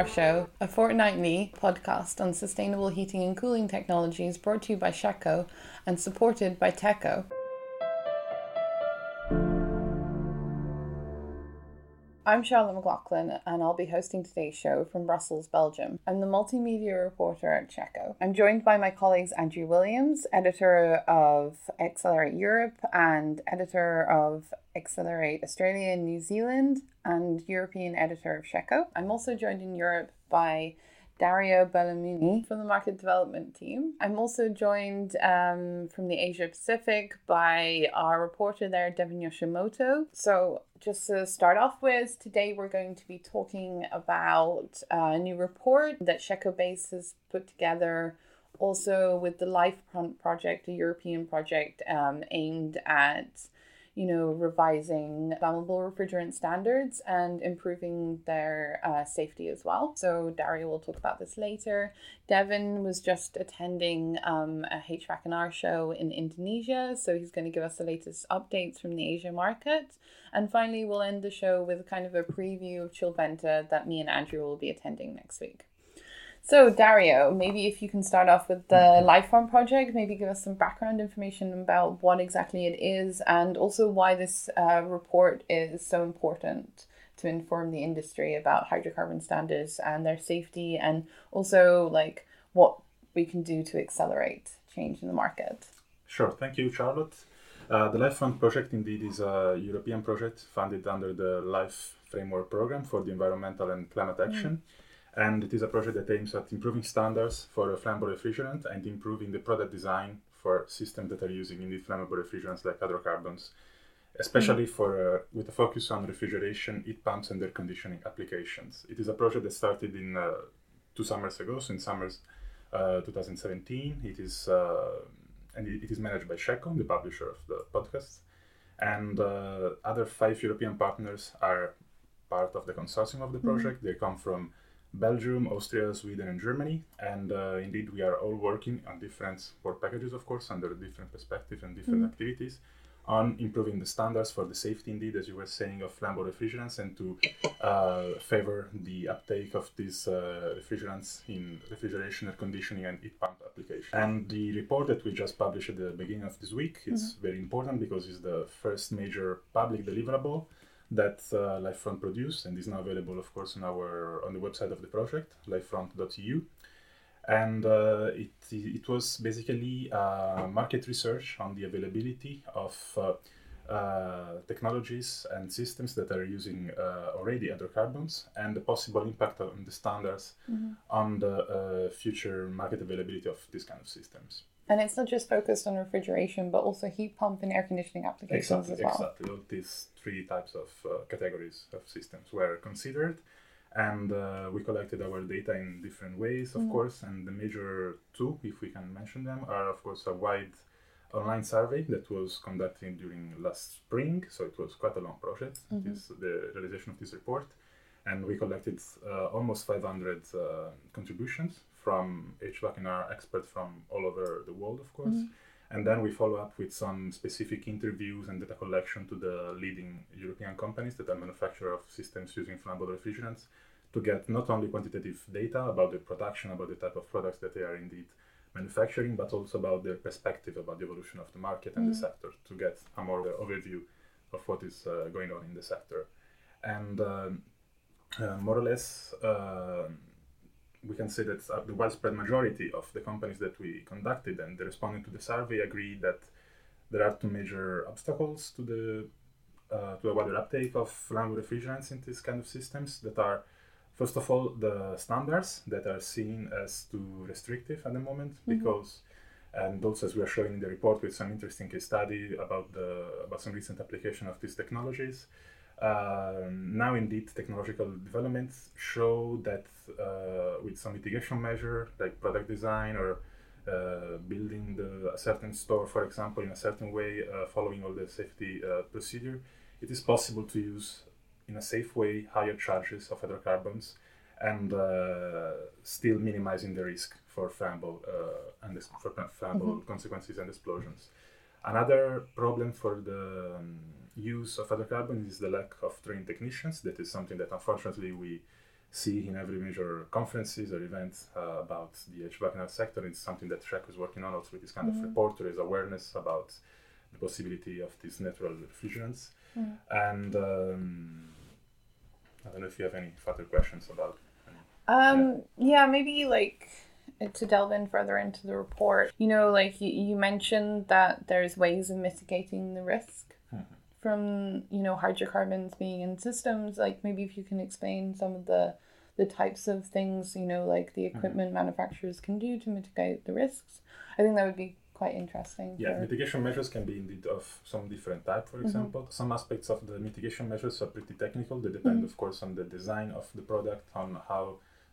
Our Show, a fortnightly podcast on sustainable heating and cooling technologies brought to you by shecco and supported by TEKO. I'm Charlotte McLaughlin, and I'll be hosting today's show from Brussels, Belgium. I'm the multimedia reporter at shecco. I'm joined by my colleagues Andrew Williams, editor of Accelerate Europe and editor of Accelerate Australia and New Zealand, and European editor of shecco. I'm also joined in Europe by Dario Belluomini from the market development team. I'm also joined um, from the Asia Pacific by our reporter there, Devin Yoshimoto. So, just to start off with, today we're going to be talking about a new report that shecco Base has put together. Also, with the LifeFront project, a European project um, aimed at you know, revising flammable refrigerant standards and improving their uh, safety as well. So Dario will talk about this later. Devin was just attending um, a HVAC and R show in Indonesia, so he's going to give us the latest updates from the Asia market. And finally, we'll end the show with kind of a preview of Chillventa that me and Andrew will be attending next week. So, Dario, maybe if you can start off with the mm-hmm. LifeFront project, maybe give us some background information about what exactly it is and also why this uh, report is so important to inform the industry about hydrocarbon standards and their safety and also like what we can do to accelerate change in the market. Sure. Thank you, Charlotte. Uh, the Fund project indeed is a European project funded under the Life Framework Program for the Environmental and Climate Action. Mm and it is a project that aims at improving standards for flammable refrigerant and improving the product design for systems that are using indeed flammable refrigerants like hydrocarbons, especially mm-hmm. for uh, with a focus on refrigeration, heat pumps, and air conditioning applications. It is a project that started in uh, two summers ago, so in summers uh, 2017. It is uh, and it is managed by shecco, the publisher of the podcast, and uh, other five European partners are part of the consortium of the mm-hmm. project. Mm-hmm. They come from Belgium, Austria, Sweden, and Germany. And uh, indeed, we are all working on different work packages, of course, under different perspectives and different mm. activities on improving the standards for the safety, indeed, as you were saying, of flammable refrigerants and to uh, favor the uptake of these uh, refrigerants in refrigeration, air conditioning, and heat pump applications. And the report that we just published at the beginning of this week is mm-hmm. very important because it's the first major public deliverable that uh, LifeFront produced and is now available, of course, on our on the website of the project, lifefront.eu. And uh, it, it was basically uh, market research on the availability of uh, uh, technologies and systems that are using uh, already hydrocarbons and the possible impact on the standards mm-hmm. on the future market availability of these kind of systems. And it's not just focused on refrigeration, but also heat pump and air conditioning applications exactly, as well. Exactly. All these three types of uh, categories of systems were considered. And uh, we collected our data in different ways, of mm. course. And the major two, if we can mention them, are, of course, a wide online survey that was conducted during last spring. So it was quite a long project, mm-hmm. this, the realization of this report. And we collected uh, almost 500 uh, contributions from HVAC and R experts from all over the world, of course. Mm-hmm. And then we follow up with some specific interviews and data collection to the leading European companies that are manufacturers of systems using flammable refrigerants to get not only quantitative data about the production, about the type of products that they are indeed manufacturing, but also about their perspective about the evolution of the market and mm. the sector to get a more overview of what is uh, going on in the sector. And um, uh, more or less, uh, we can say that uh, the widespread majority of the companies that we conducted and the responding to the survey agree that there are two major obstacles to the uh, to a wider uptake of flammable refrigerants in these kind of systems that are first of all the standards that are seen as too restrictive at the moment mm-hmm. because and also as we are showing in the report with some interesting case study about the about some recent application of these technologies um, now, indeed, technological developments show that uh, with some mitigation measure, like product design or uh, building the, a certain store, for example, in a certain way, uh, following all the safety uh, procedure, it is possible to use in a safe way higher charges of hydrocarbons and uh, still minimizing the risk for flammable uh, and for flammable mm-hmm. consequences and explosions. Another problem for the um, use of hydrocarbons is the lack of trained technicians. That is something that unfortunately we see in every major conferences or event uh, about the HVAC sector. It's something that shecco is working on also with this kind Mm-hmm. of report to raise awareness about the possibility of these natural refrigerants. Mm. And um, I don't know if you have any further questions about. Um, yeah, maybe like to delve in further into the report, you know, like you, you mentioned that there's ways of mitigating the risk from, you know, hydrocarbons being in systems. Like maybe if you can explain some of the the types of things, you know, like the mm-hmm. equipment manufacturers can do to mitigate the risks. I think that would be quite interesting. Yeah, for- mitigation measures can be indeed of some different type. For mm-hmm. example, some aspects of the mitigation measures are pretty technical. They depend, mm-hmm. of course, on the design of the product, on how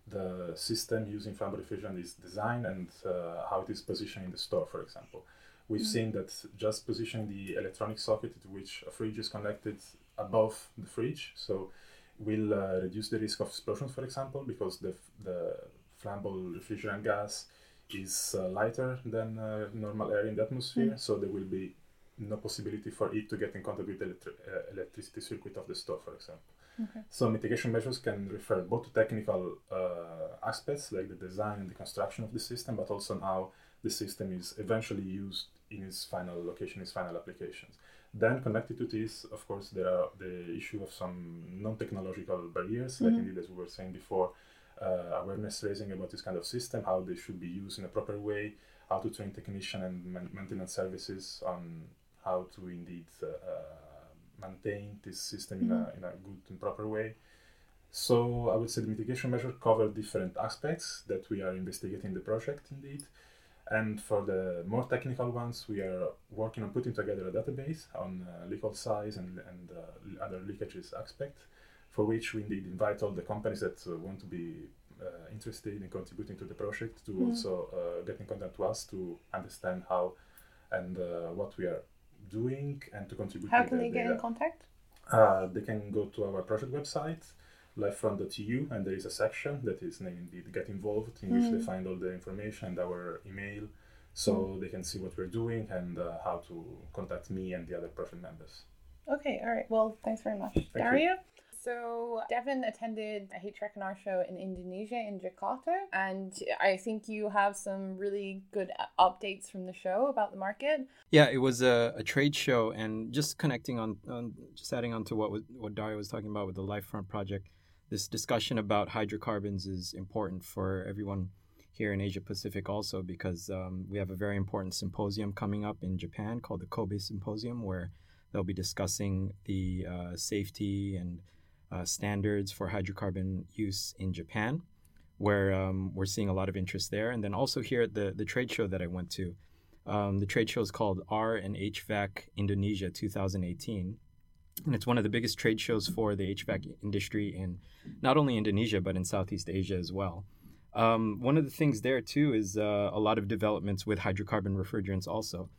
the system using flammable refrigerant is designed, and uh, how it is positioned in the store. For example, we've seen that just positioning the electronic socket to which a fridge is connected above the fridge, so will uh, reduce the risk of explosions, for example, because the the flammable refrigerant gas is uh, lighter than uh, normal air in the atmosphere, so there will be no possibility for it to get in contact with the electri- uh, electricity circuit of the store, for example. So mitigation measures can refer both to technical uh, aspects like the design and the construction of the system, but also on how the system is eventually used in its final location, its final applications. Then connected to this, of course, there are the issue of some non-technological barriers, like indeed as we were saying before, uh, awareness raising about this kind of system, how they should be used in a proper way, how to train technician and man- maintenance services on how to indeed uh, uh, maintain this system in, a, in a good and proper way. So I would say the mitigation measure cover different aspects that we are investigating in the project indeed. And for the more technical ones, we are working on putting together a database on uh, leak size and, and uh, other leakages aspect, for which we indeed invite all the companies that uh, want to be uh, interested in contributing to the project to also uh, get in contact to us to understand how and uh, what we are doing and to contribute How to can the they get in contact? Uh, they can go to our project website, lifefront.eu, and there is a section that is named indeed Get Involved, in which they find all the information and our email, so they can see what we're doing and uh, how to contact me and the other project members. Okay, all right. Well, thanks very much, you. Dario. So Devin attended a HREC and show in Indonesia in Jakarta, and I think you have some really good updates from the show about the market. Yeah, it was a, a trade show, and just connecting on, on just adding on to what was, what Dario was talking about with the Lifefront project. This discussion about hydrocarbons is important for everyone here in Asia Pacific, also because um, we have a very important symposium coming up in Japan called the Kobe Symposium, where they'll be discussing the uh, safety and uh, standards for hydrocarbon use in Japan, where um, we're seeing a lot of interest there. And then also here at the, the trade show that I went to, um, the trade show is called R and HVAC Indonesia 2018. And it's one of the biggest trade shows for the HVAC industry in not only Indonesia, but in Southeast Asia as well. Um, one of the things there too is uh, a lot of developments with hydrocarbon refrigerants also.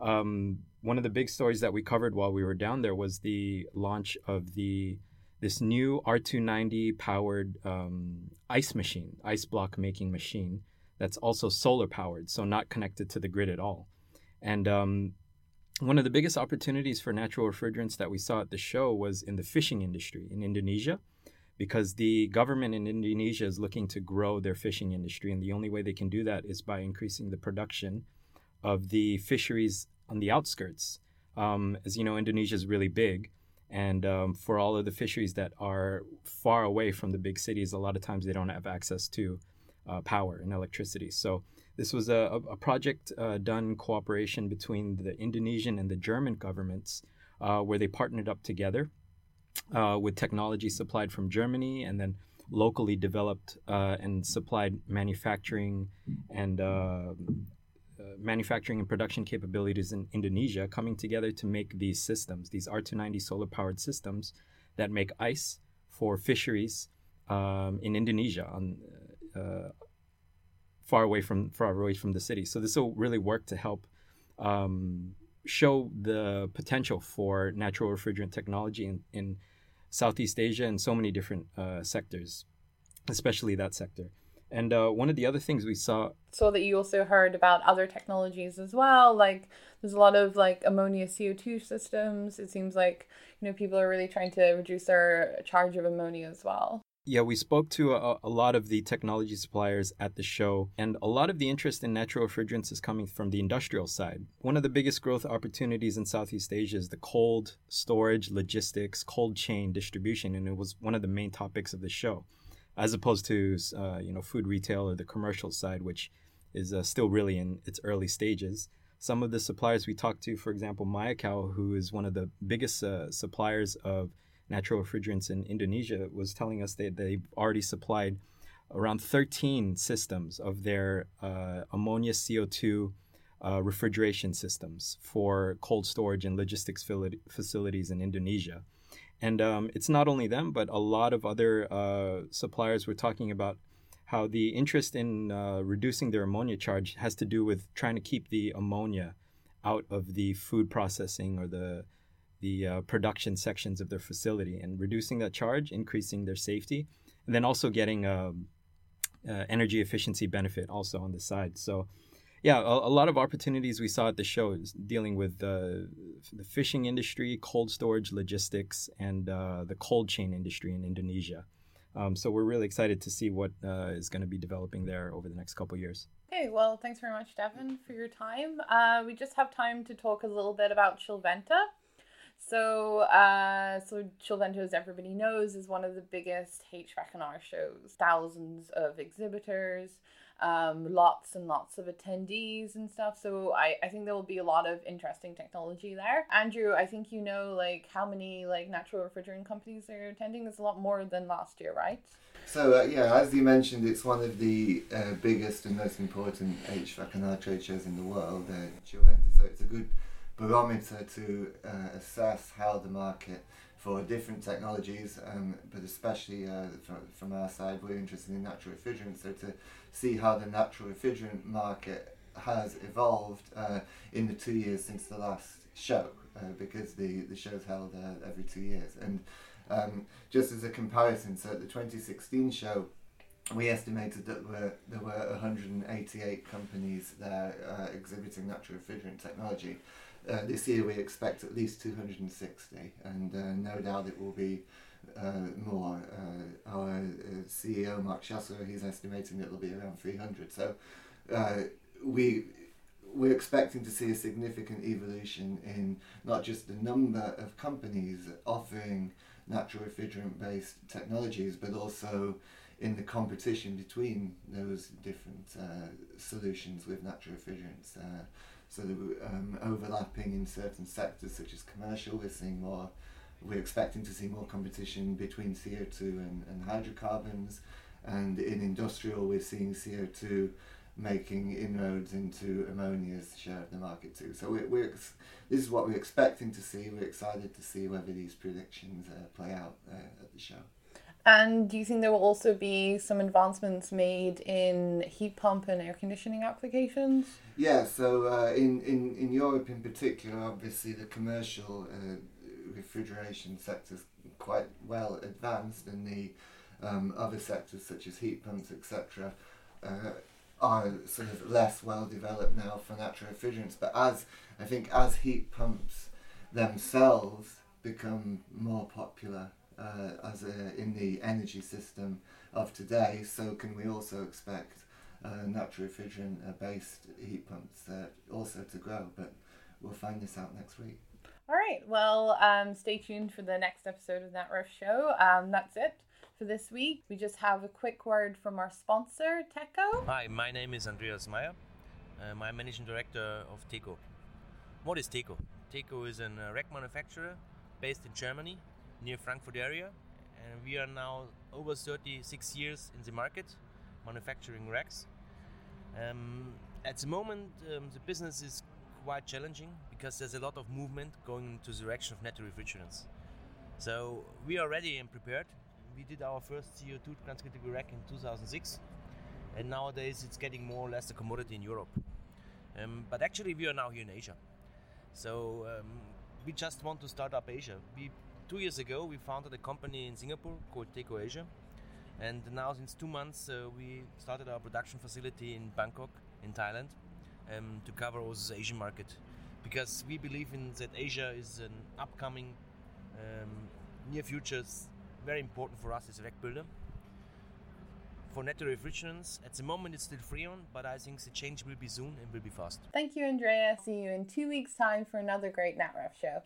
Um, one of the big stories that we covered while we were down there was the launch of the this new R290 powered um, ice machine, ice block making machine that's also solar powered, so not connected to the grid at all. And um, one of the biggest opportunities for natural refrigerants that we saw at the show was in the fishing industry in Indonesia, because the government in Indonesia is looking to grow their fishing industry, and the only way they can do that is by increasing the production of the fisheries on the outskirts. Um, as you know, Indonesia is really big, and um, for all of the fisheries that are far away from the big cities, a lot of times they don't have access to uh, power and electricity. So this was a, a project uh, done in cooperation between the Indonesian and the German governments, uh, where they partnered up together uh, with technology supplied from Germany and then locally developed uh, and supplied manufacturing and uh, manufacturing and production capabilities in Indonesia coming together to make these systems, these R290 solar powered systems that make ice for fisheries um, in Indonesia on uh, far away from far away from the city. So this will really work to help um, show the potential for natural refrigerant technology in, in Southeast Asia and so many different uh, sectors, especially that sector. And uh, one of the other things we saw So that you also heard about other technologies as well. Like there's a lot of like ammonia CO2 systems. It seems like, you know, people are really trying to reduce their charge of ammonia as well. Yeah, we spoke to a, a, lot of the technology suppliers at the show, and a lot of the interest in natural refrigerants is coming from the industrial side. One of the biggest growth opportunities in Southeast Asia is the cold storage, logistics, cold chain distribution, and it was one of the main topics of the show, as opposed to uh, you know food retail or the commercial side, which is uh, still really in its early stages. Some of the suppliers we talked to, for example, Mayekawa, who is one of the biggest uh, suppliers of natural refrigerants in Indonesia was telling us that they've already supplied around 13 systems of their uh, ammonia CO2 uh, refrigeration systems for cold storage and logistics facilities in Indonesia. And um, it's not only them, but a lot of other uh, suppliers were talking about how the interest in uh, reducing their ammonia charge has to do with trying to keep the ammonia out of the food processing or the the uh, production sections of their facility and reducing that charge, increasing their safety, and then also getting a, um, uh, energy efficiency benefit also on the side. So, yeah, a, a, lot of opportunities we saw at the show is dealing with uh, the fishing industry, cold storage logistics, and uh, the cold chain industry in Indonesia. Um, so we're really excited to see what uh, is going to be developing there over the next couple years. Okay, well, thanks very much, Devin, for your time. We just have time to talk a little bit about Chillventa. So, uh, so Chillventa, as everybody knows, is one of the biggest HVAC&R shows. Thousands of exhibitors, um, lots and lots of attendees and stuff. So I, I think there will be a lot of interesting technology there. Andrew, I think you know like how many like natural refrigerant companies are attending. It's a lot more than last year, right? So uh, yeah, as you mentioned, it's one of the uh, biggest and most important HVAC&R trade shows in the world. Uh, Chillventa, so it's a good barometer to uh, assess how the market for different technologies, um, but especially uh, from, from our side, we're interested in natural refrigerants. So to see how the natural refrigerant market has evolved uh, in the two years since the last show, uh, because the, the show's held uh, every two years. And um, just as a comparison, so at the 2016 show, we estimated that were, there were 188 companies there uh, exhibiting natural refrigerant technology. Uh, this year we expect at least 260, and uh, no doubt it will be uh, more. Uh, our uh, CEO Marc Chasserot, he's estimating that it'll be around 300. So we we're expecting to see a significant evolution in not just the number of companies offering natural refrigerant based technologies, but also in the competition between those different solutions with natural refrigerants. So they um, overlapping in certain sectors such as commercial, we're seeing more. We're expecting to see more competition between CO2 and, and hydrocarbons, and in industrial, we're seeing CO2 making inroads into ammonia's share of the market too. So we're, we're this is what we're expecting to see. We're excited to see whether these predictions uh, play out uh, at the show. And do you think there will also be some advancements made in heat pump and air conditioning applications? Yeah, so uh, in, in, in Europe in particular, obviously the commercial uh, refrigeration sector is quite well advanced, and the um, other sectors such as heat pumps, etc., uh, are sort of less well developed now for natural refrigerants. But as I think as heat pumps themselves become more popular uh, as a, in the energy system of today, so can we also expect uh, natural refrigerant uh, based heat pumps uh, also to grow. But we'll find this out next week. All right. Well, um, stay tuned for the next episode of NatRef Show. Um, that's it for this week. We just have a quick word from our sponsor, TEKO. Hi, my name is Andreas Meyer. I'm managing director of TEKO. What is TEKO? TEKO is a uh, rack manufacturer based in Germany near Frankfurt area, and we are now over 36 years in the market, manufacturing racks. Um, at the moment, um, the business is quite challenging because there's a lot of movement going into the direction of natural refrigerants. So we are ready and prepared. We did our first CO2 transcritical rack in 2006, and nowadays it's getting more or less a commodity in Europe. Um, but actually, we are now here in Asia. So um, we just want to start up Asia. We two years ago, we founded a company in Singapore called TEKO Asia. And now, since two months, uh, we started our production facility in Bangkok, in Thailand, um, to cover also the Asian market. Because we believe in that Asia is an upcoming, um, near future, very important for us as a builder. for netto refrigerants. At the moment, it's still Freon, but I think the change will be soon and will be fast. Thank you, Andrea. See you in two weeks' time for another great NatRef show.